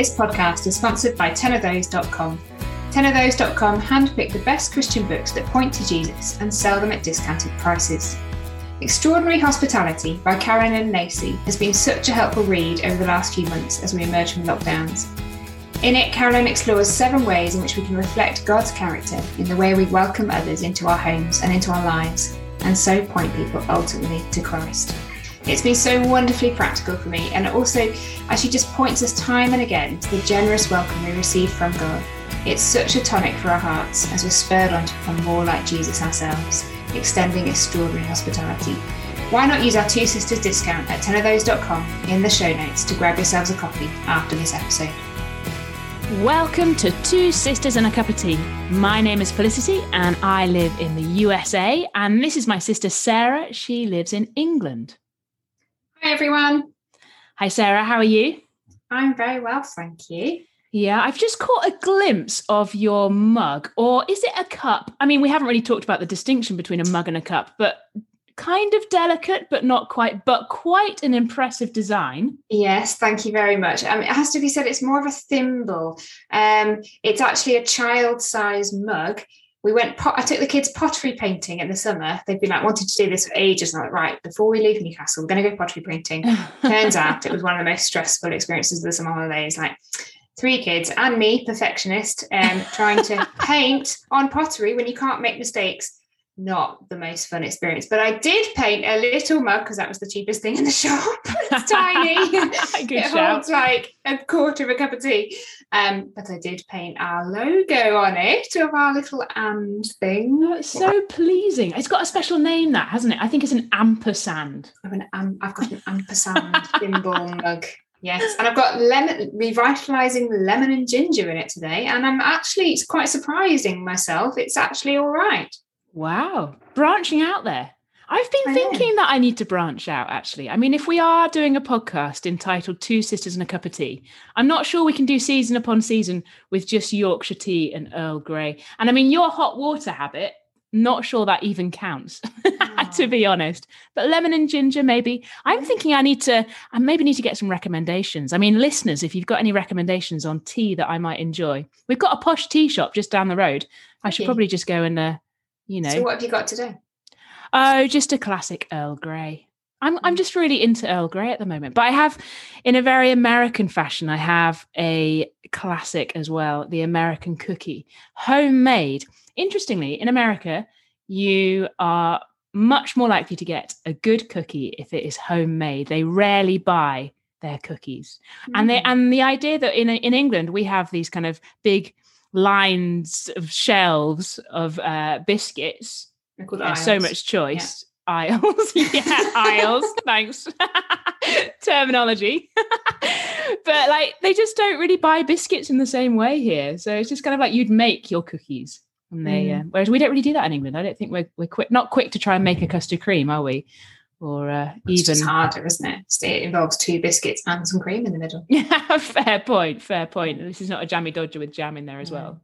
This podcast is sponsored by tenofthose.com. Tenofthose.com handpick the best Christian books that point to Jesus and sell them at discounted prices. Extraordinary Hospitality by Carolyn Lacey has been such a helpful read over the last few months as we emerge from lockdowns. In it, Carolyn explores seven ways in which we can reflect God's character in the way we welcome others into our homes and into our lives, and so point people ultimately to Christ. It's been so wonderfully practical for me, and also as she just points us time and again to the generous welcome we receive from God. It's such a tonic for our hearts as we're spurred on to become more like Jesus ourselves extending extraordinary hospitality. Why not use our Two Sisters discount at tenofthose.com in the show notes to grab yourselves a copy after this episode? Welcome to Two Sisters and a Cup of Tea. My name is Felicity and I live in the USA. And this is my sister Sarah. She lives in England. Hi, everyone. Hi, Sarah. How are you? I'm very well, thank you. Yeah, I've just caught a glimpse of your mug, or is it a cup? I mean, we haven't really talked about the distinction between a mug and a cup, but kind of delicate, but not quite, but quite an impressive design. Yes, thank you very much. Um, it has to be said, it's more of a thimble. Um, it's actually a child-size mug. We went. Pot- I took the kids pottery painting in the summer. They've been like wanting to do this for ages. And I'm like, right, before we leave Newcastle, we're going to go pottery painting. Turns out it was one of the most stressful experiences of the summer holidays. Like three kids and me, perfectionist, um, trying to paint on pottery when you can't make mistakes. Not the most fun experience, but I did paint a little mug because that was the cheapest thing in the shop. it's tiny. It shout. holds like a quarter of a cup of tea. Um, but I did paint our logo on it of our little and thing. Oh, it's so pleasing. It's got a special name, that hasn't it? I think it's an ampersand. I've, an, um, I've got an ampersand thimble mug. Yes, and I've got lemon revitalizing lemon and ginger in it today, and I'm actually it's quite surprising myself. It's actually all right. Wow, branching out there. I've been I know. thinking that I need to branch out actually. I mean, if we are doing a podcast entitled Two Sisters and a Cup of Tea, I'm not sure we can do season upon season with just Yorkshire tea and Earl Grey. And I mean, your hot water habit, not sure that even counts, to be honest. But lemon and ginger, maybe. I'm thinking I need to, I maybe need to get some recommendations. I mean, listeners, if you've got any recommendations on tea that I might enjoy, we've got a posh tea shop just down the road. I should probably just go and, uh, you know, So what have you got today? Oh, just a classic Earl Grey. I'm I'm just really into Earl Grey at the moment. But I have in a very American fashion, I have a classic as well, the American cookie. Homemade. Interestingly, in America, you are much more likely to get a good cookie if it is homemade. They rarely buy their cookies. And they Mm. and the idea that in in England we have these kind of big lines of shelves of uh, biscuits They're called there's so much choice. Aisles, yeah, aisles. Thanks, terminology. but like, they just don't really buy biscuits in the same way here. So it's just kind of like you'd make your cookies, and they. Mm. Uh, whereas we don't really do that in England. I don't think we're we're quick, not quick to try and make a custard cream, are we? Or uh, It's even harder, isn't it? It involves two biscuits and some cream in the middle. Yeah, fair point. Fair point. This is not a jammy dodger with jam in there as well.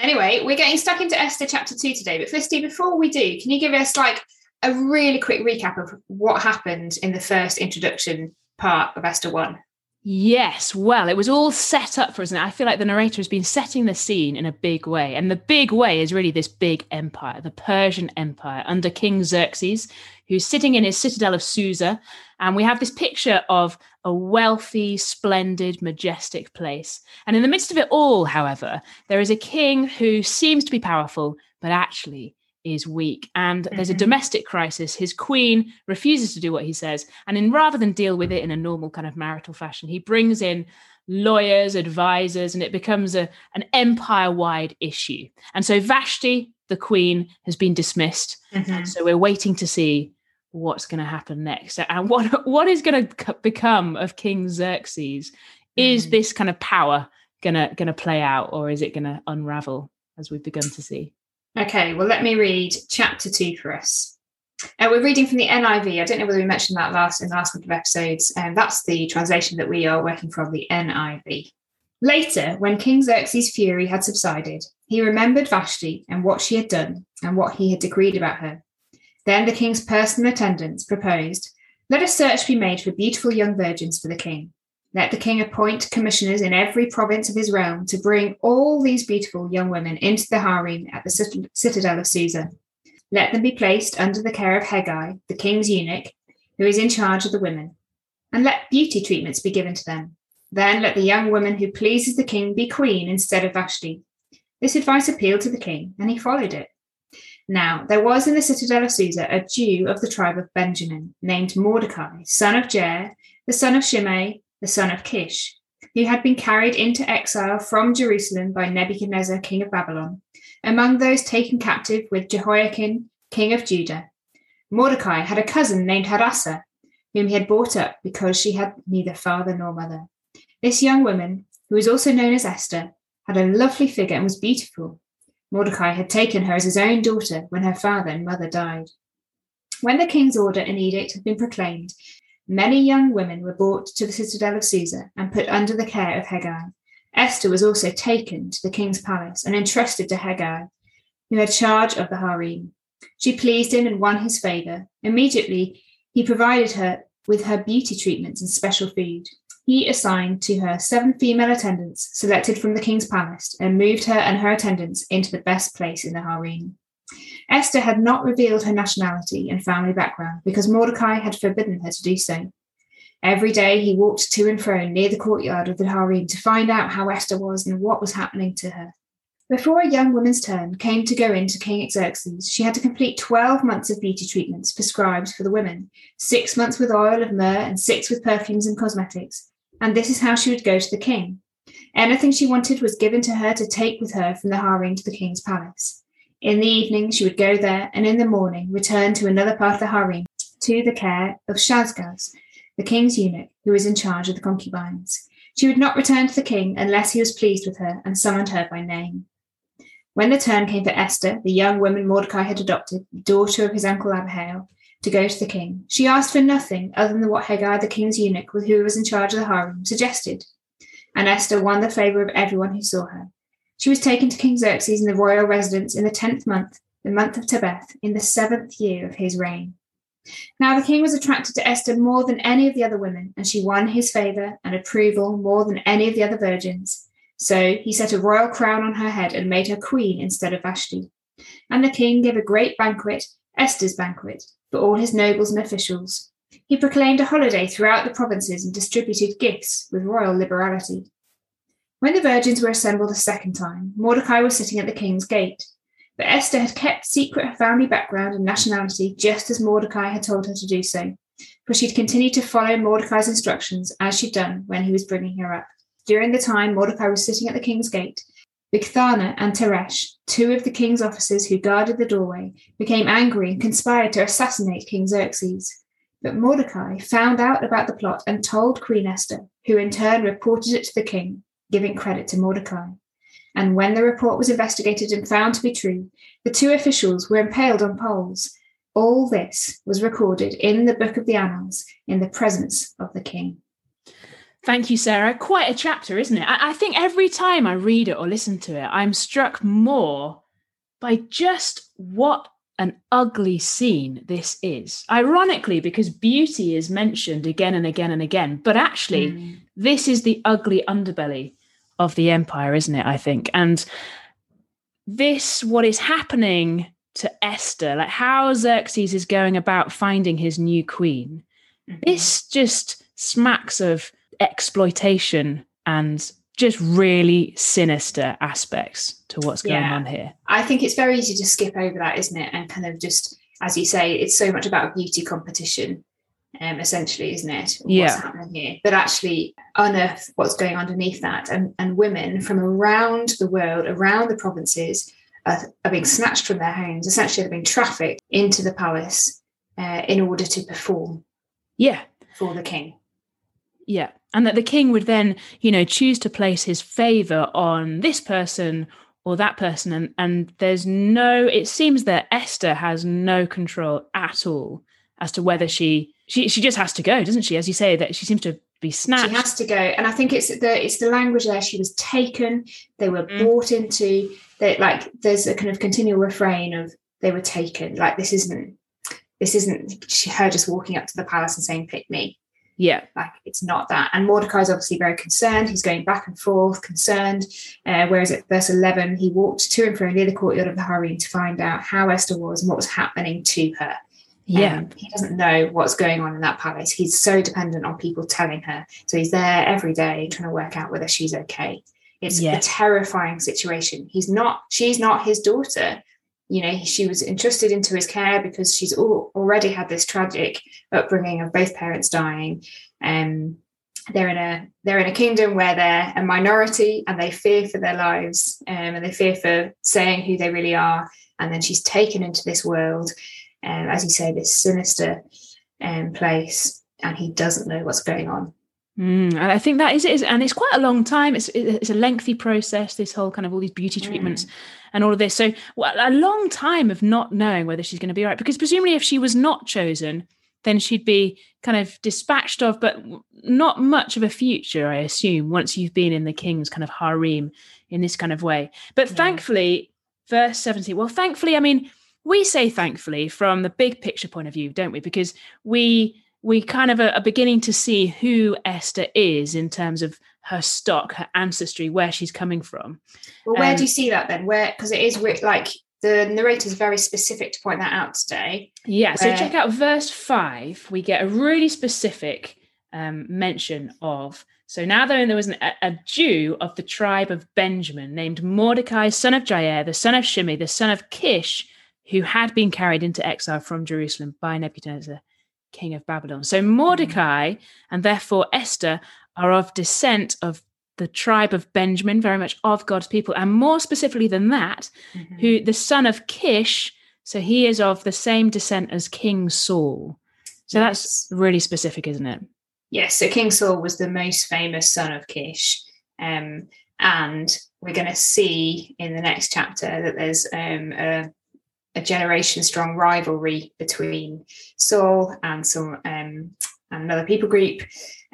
Anyway, we're getting stuck into Esther chapter two today. But Felicity, before we do, can you give us like a really quick recap of what happened in the first introduction part of Esther one? Yes, well, it was all set up for us. And I feel like the narrator has been setting the scene in a big way. And the big way is really this big empire, the Persian Empire under King Xerxes, who's sitting in his citadel of Susa. And we have this picture of a wealthy, splendid, majestic place. And in the midst of it all, however, there is a king who seems to be powerful, but actually is weak. And there's a Mhm. domestic crisis. His queen refuses to do what he says. And in rather than deal with it in a normal kind of marital fashion, he brings in lawyers, advisors, and it becomes a, an empire wide issue. And so Vashti, the queen, has been dismissed. Mm-hmm. So we're waiting to see what's going to happen next and what what is going to become of King Xerxes. Is Mhm. this kind of power gonna gonna play out, or is it going to unravel as we've begun to see? Okay, well, let me read chapter two for us. Uh, we're reading from the NIV. I don't know whether we mentioned that last in the last couple of episodes. And that's the translation that we are working from, the NIV. Later, when King Xerxes' fury had subsided, he remembered Vashti and what she had done and what he had decreed about her. Then the king's personal attendants proposed, Let a search be made for beautiful young virgins for the king. Let the king appoint commissioners in every province of his realm to bring all these beautiful young women into the harem at the citadel of Susa. Let them be placed under the care of Hegai, the king's eunuch, who is in charge of the women, and let beauty treatments be given to them. Then let the young woman who pleases the king be queen instead of Vashti. This advice appealed to the king, and he followed it. Now, there was in the citadel of Susa a Jew of the tribe of Benjamin, named Mordecai, son of Jair, the son of Shimei, the son of Kish, who had been carried into exile from Jerusalem by Nebuchadnezzar, king of Babylon, among those taken captive with Jehoiakim, king of Judah. Mordecai had a cousin named Hadassah, whom he had brought up because she had neither father nor mother. This young woman, who was also known as Esther, had a lovely figure and was beautiful. Mordecai had taken her as his own daughter when her father and mother died. When the king's order and edict had been proclaimed, many young women were brought to the citadel of Susa and put under the care of Hegai. Esther was also taken to the king's palace and entrusted to Hegai, who had charge of the harem. She pleased him and won his favor. Immediately, he provided her with her beauty treatments and special food. He assigned to her seven female attendants selected from the king's palace and moved her and her attendants into the best place in the harem. Esther had not revealed her nationality and family background because Mordecai had forbidden her to do so. Every day he walked to and fro near the courtyard of the harem to find out how Esther was and what was happening to her. Before a young woman's turn came to go in to King Xerxes, she had to complete 12 months of beauty treatments prescribed for the women, six months with oil of myrrh and six with perfumes and cosmetics. And this is how she would go to the king. Anything she wanted was given to her to take with her from the harem to the king's palace. In the evening, she would go there, and in the morning, return to another part of the harem to the care of Shaashgaz, the king's eunuch, who was in charge of the concubines. She would not return to the king unless he was pleased with her and summoned her by name. When the turn came for Esther, the young woman Mordecai had adopted, daughter of his uncle Abihail, to go to the king, she asked for nothing other than what Hegai, the king's eunuch, with who was in charge of the harem, suggested. And Esther won the favour of everyone who saw her. She was taken to King Xerxes in the royal residence in the tenth month, the month of Tebeth, in the seventh year of his reign. Now the king was attracted to Esther more than any of the other women, and she won his favour and approval more than any of the other virgins. So he set a royal crown on her head and made her queen instead of Vashti. And the king gave a great banquet, Esther's banquet, for all his nobles and officials. He proclaimed a holiday throughout the provinces and distributed gifts with royal liberality. When the virgins were assembled a second time, Mordecai was sitting at the king's gate. But Esther had kept secret her family background and nationality just as Mordecai had told her to do so, for she'd continued to follow Mordecai's instructions as she'd done when he was bringing her up. During the time Mordecai was sitting at the king's gate, Bigthana and Teresh, two of the king's officers who guarded the doorway, became angry and conspired to assassinate King Xerxes. But Mordecai found out about the plot and told Queen Esther, who in turn reported it to the king, giving credit to Mordecai. And when the report was investigated and found to be true, the two officials were impaled on poles. All this was recorded in the book of the Annals in the presence of the king. Thank you, Sarah. Quite a chapter, isn't it? I, I think every time I read it or listen to it, I'm struck more by just what an ugly scene this is. Ironically, because beauty is mentioned again and again and again, but actually, mm. this is the ugly underbelly of the empire, isn't it? I think. And this, what is happening to Esther, like how Xerxes is going about finding his new queen, mm-hmm. this just smacks of exploitation and just really sinister aspects to what's going yeah. on here. I think it's very easy to skip over that, isn't it? And kind of just, as you say, it's so much about beauty competition um, essentially, isn't it? What's yeah. happening here? But actually unearth what's going underneath that. And, and women from around the world, around the provinces, are, are being snatched from their homes. Essentially, they're being trafficked into the palace uh, in order to perform. Yeah. For the king. Yeah. And that the king would then, you know, choose to place his favor on this person or that person. And, and there's no, it seems that Esther has no control at all as to whether she she she just has to go, doesn't she? As you say, that she seems to be snatched. She has to go, and I think it's the it's the language there. She was taken. They were mm. brought into. That like there's a kind of continual refrain of they were taken. Like this isn't this isn't her just walking up to the palace and saying pick me. Yeah. Like it's not that. And Mordecai's obviously very concerned. He's going back and forth, concerned. Uh, whereas at verse 11, he walked to and fro near the courtyard of the harem to find out how Esther was and what was happening to her. Yeah. Um, he doesn't know what's going on in that palace. He's so dependent on people telling her. So he's there every day trying to work out whether she's okay. It's Yeah. a terrifying situation. He's not, she's not his daughter. You know, she was entrusted into his care because she's al- already had this tragic upbringing of both parents dying. Um, they're in a they're in a kingdom where they're a minority and they fear for their lives um, and they fear for saying who they really are. And then she's taken into this world, um, as you say, this sinister um, place, and he doesn't know what's going on. Mm, and I think that is it, and it's quite a long time. It's it's a lengthy process. This whole kind of all these beauty treatments and all of this. So well, a long time of not knowing whether she's going to be all right. Because presumably, if she was not chosen, then she'd be kind of dispatched of, but not much of a future, I assume. Once you've been in the king's kind of harem in this kind of way. But Yeah. thankfully, verse seventy. Well, thankfully, I mean, we say thankfully from the big picture point of view, don't we? Because we we kind of are, beginning to see who Esther is in terms of her stock, her ancestry, where she's coming from. Well, where Um, do you see that then? Where because it is like the narrator's very specific to point that out today. Yeah, so check out verse five. We get a really specific um, mention of. So now there, there was an, a, a Jew of the tribe of Benjamin named Mordecai, son of Jair, the son of Shimei, the son of Kish, who had been carried into exile from Jerusalem by Nebuchadnezzar, king of Babylon. So Mordecai and therefore Esther are of descent of the tribe of Benjamin, very much of God's people, and more specifically than that, who the son of Kish, so he is of the same descent as King Saul. So that's really specific, isn't it? Yes, so King Saul was the most famous son of Kish. Um, and we're going to see in the next chapter that there's um, a, a generation strong rivalry between Saul and some um, and another people group,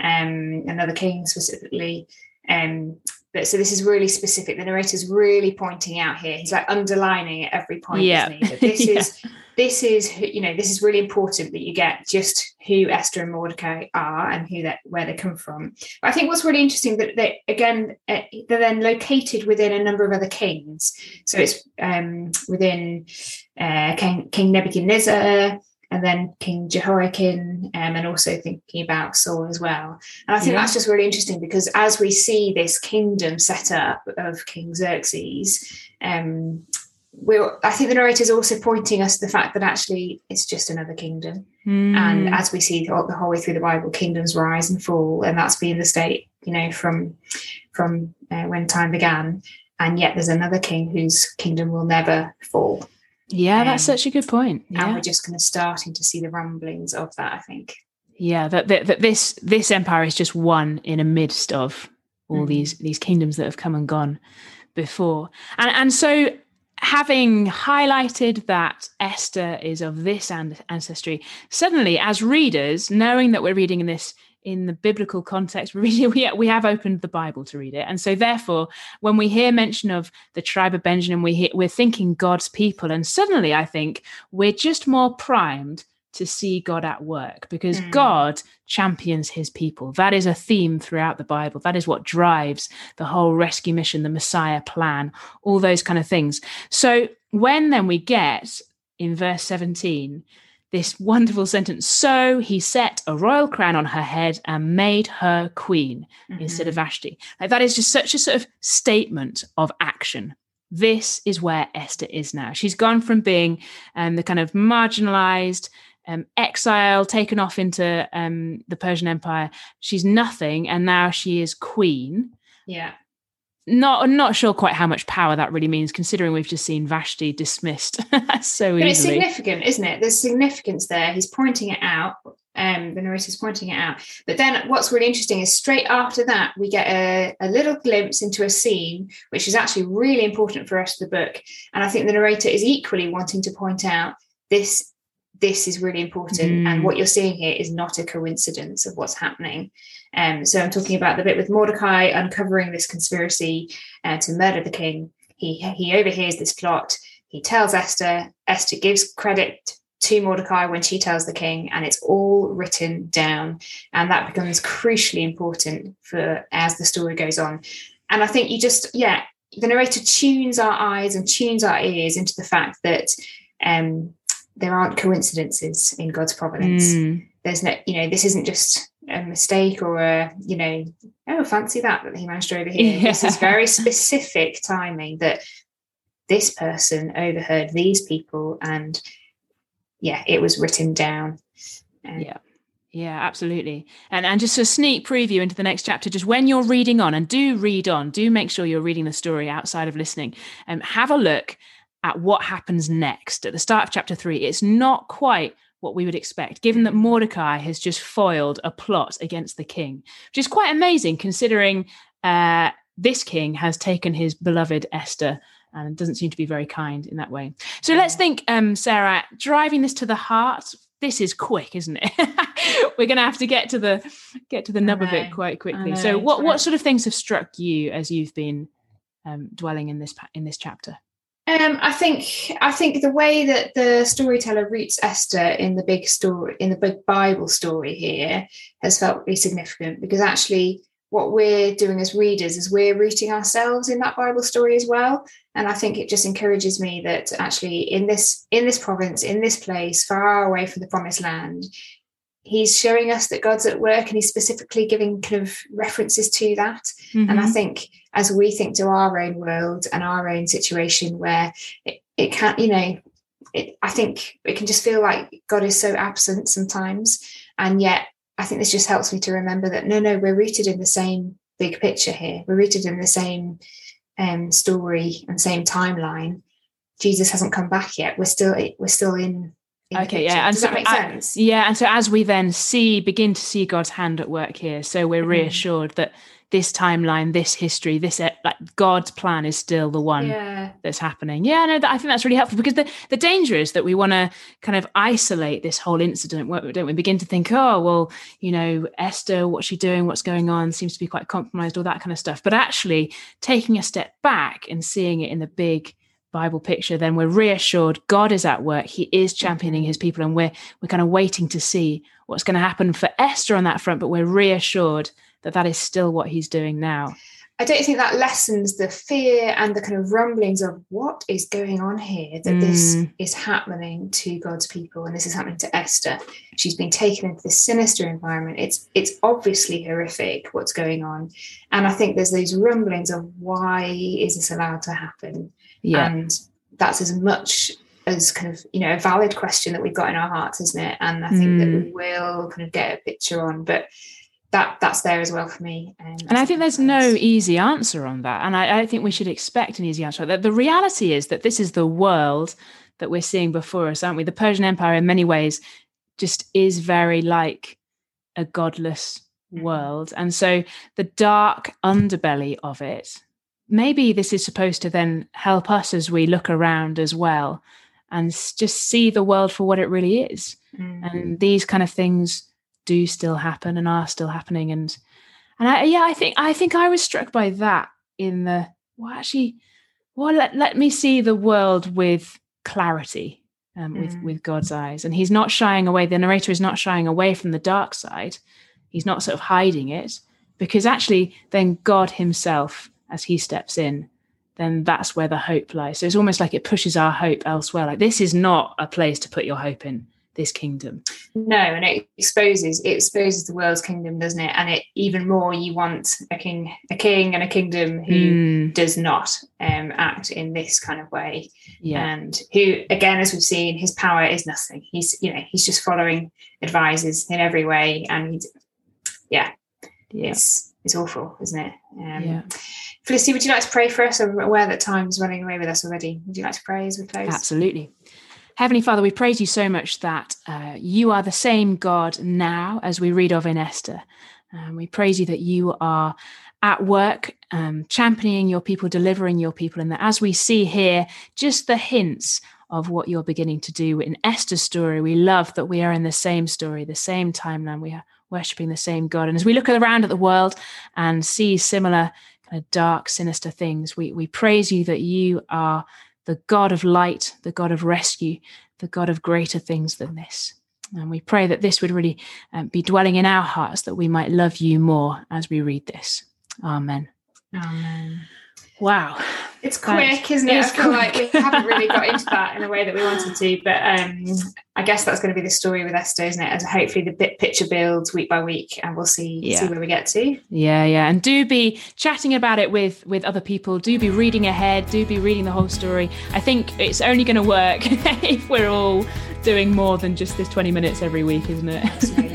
um, another king specifically. Um, but so this is really specific. The narrator's really pointing out here. He's like underlining at every point. Yeah. isn't he? This Yeah. is this is you know this is really important that you get just who Esther and Mordecai are and who that where they come from. But I think what's really interesting that they again uh, they're then located within a number of other kings. So it's um, within uh, King, King Nebuchadnezzar and then King Jehoiakim, um, and also thinking about Saul as well. And I think Yeah. that's just really interesting because as we see this kingdom set up of King Xerxes, um, we're, I think the narrator is also pointing us to the fact that actually it's just another kingdom. Hmm. And as we see the, the whole way through the Bible, kingdoms rise and fall, and that's been the state, you know, from from uh, when time began. And yet there's another king whose kingdom will never fall. yeah, that's um, such a good point. And Yeah, we're just kind of starting to see the rumblings of that, I think. yeah. That, that that this this empire is just one in a midst of all Mhm. these these kingdoms that have come and gone before, and and so having highlighted that Esther is of this ancestry, suddenly as readers, knowing that we're reading in this in the biblical context, we're we, we have opened the Bible to read it. And so therefore, when we hear mention of the tribe of Benjamin, we hear, we're thinking God's people. And suddenly I think we're just more primed to see God at work because Mm. God champions his people. That is a theme throughout the Bible. That is what drives the whole rescue mission, the Messiah plan, all those kind of things. So when then we get in verse 17 this wonderful sentence, so he set a royal crown on her head and made her queen instead of Vashti. Like that is just such a sort of statement of action. This is where Esther is now. She's gone from being um, the kind of marginalized, um, exile, taken off into um, the Persian Empire. She's nothing, and now she is queen. Yeah. Not, I'm not sure quite how much power that really means, considering we've just seen Vashti dismissed so But it's significant, isn't it? There's significance there. He's pointing it out. Um, the narrator's pointing it out. But then what's really interesting is straight after that, we get a, a little glimpse into a scene which is actually really important for us, the book. And I think the narrator is equally wanting to point out this this is really important. Mm. And what you're seeing here is not a coincidence of what's happening. Um, so I'm talking about the bit with Mordecai uncovering this conspiracy uh, to murder the king. He he overhears this plot. He tells Esther. Esther gives credit to Mordecai when she tells the king, and it's all written down. And that becomes crucially important for as the story goes on. And I think you just, yeah, the narrator tunes our eyes and tunes our ears into the fact that um, there aren't coincidences in God's providence. Mm. There's no, you know, this isn't just a mistake or a, you know, oh, fancy that that he managed over here. Yeah. This is very specific timing that this person overheard these people and yeah, it was written down. Um, yeah. Yeah, absolutely. And and just a sneak preview into the next chapter, just when you're reading on, and do read on, do make sure you're reading the story outside of listening. And um, have a look at what happens next at the start of chapter three. It's not quite what we would expect, given that Mordecai has just foiled a plot against the king, which is quite amazing considering uh, this king has taken his beloved Esther and doesn't seem to be very kind in that way. So let's think, um, Sarah, driving this to the heart. This is quick, isn't it? We're going to have to get to the get to the nub of it quite quickly. So, what what sort of things have struck you as you've been um, dwelling in this in this chapter? Um, I think I think the way that the storyteller roots Esther in the big story in the big Bible story here has felt really significant because actually what we're doing as readers is we're rooting ourselves in that Bible story as well. And I think it just encourages me that actually in this in this province, in this place, far away from the promised land, he's showing us that God's at work and he's specifically giving kind of references to that. Mm-hmm. And I mm-hmm. think as we think to our own world and our own situation where it, it can't, you know, it, I think it can just feel like God is so absent sometimes. And yet I think this just helps me to remember that no, no, we're rooted in the same big picture here. We're rooted in the same um, story and same timeline. Jesus hasn't come back yet. We're still we're still in. Okay, yeah, and Does so that make sense? yeah, and so as we then see, begin to see God's hand at work here, so we're mm-hmm. reassured that this timeline, this history, this like God's plan is still the one yeah. that's happening. Yeah, no, that, I think that's really helpful because the the danger is that we want to kind of isolate this whole incident, don't we? Begin to think, oh, well, you know, Esther, what's she doing? What's going on? Seems to be quite compromised, all that kind of stuff. But actually, taking a step back and seeing it in the big Bible picture, then we're reassured God is at work. He is championing his people, and we're we're kind of waiting to see what's going to happen for Esther on that front. But we're reassured that that is still what he's doing now. I don't think that lessens the fear and the kind of rumblings of what is going on here, that mm. this is happening to God's people and this is happening to Esther. She's been taken into this sinister environment. It's it's obviously horrific what's going on. And I think there's these rumblings of why is this allowed to happen? Yeah. And that's as much as kind of, you know, a valid question that we've got in our hearts, isn't it? And I think mm. that we will kind of get a picture on. But that that's there as well for me. Um, and I think there's no easy answer on that. And I, I think we should expect an easy answer. That the reality is that this is the world that we're seeing before us, aren't we? The Persian Empire, in many ways, just is very like a godless mm-hmm. world. And so the dark underbelly of it, maybe this is supposed to then help us as we look around as well and just see the world for what it really is. Mm-hmm. And these kind of things do still happen and are still happening and and I, yeah i think i think i was struck by that in the well actually well let, let me see the world with clarity um, with mm. with god's eyes and he's not shying away the narrator is not shying away from the dark side he's not sort of hiding it because actually then god himself as he steps in then that's where the hope lies so it's almost like it pushes our hope elsewhere like this is not a place to put your hope in this kingdom. No, and it exposes it exposes the world's kingdom, doesn't it? And it even more you want a king, a king, and a kingdom who mm. does not um, act in this kind of way, yeah. and who, again, as we've seen, his power is nothing. He's you know he's just following advisors in every way, and yeah, yeah. It's awful, isn't it? Um, yeah. Felicity, would you like to pray for us? I'm aware that time's running away with us already. Would you like to pray as we close? Absolutely. Heavenly Father, we praise you so much that uh, you are the same God now as we read of in Esther. Um, we praise you that you are at work, um, championing your people, delivering your people, and that as we see here, just the hints of what you're beginning to do in Esther's story, we love that we are in the same story, the same timeline. We are worshipping the same God. And as we look around at the world and see similar kind of dark, sinister things, we, we praise you that you are the God of light, the God of rescue, the God of greater things than this. And we pray that this would really um, be dwelling in our hearts, that we might love you more as we read this. Amen. Amen. Wow. It's quick, Thanks. isn't it? It's I feel quick. like we haven't really got into that in a way that we wanted to, but um, I guess that's going to be the story with Esther, isn't it? As hopefully the bit picture builds week by week, and we'll see yeah. see where we get to. Yeah, yeah, and do be chatting about it with with other people. Do be reading ahead. Do be reading the whole story. I think it's only going to work if we're all doing more than just this 20 minutes every week, isn't it?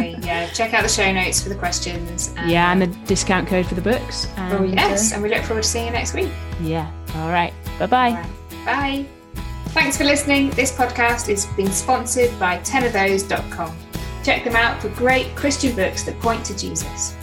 Check out the show notes for the questions. And, yeah, and the discount code for the books. And, oh, yes. Uh, and we look forward to seeing you next week. Yeah. All right. Bye-bye. Right. Bye. Thanks for listening. This podcast is being sponsored by 10ofthose.com. Check them out for great Christian books that point to Jesus.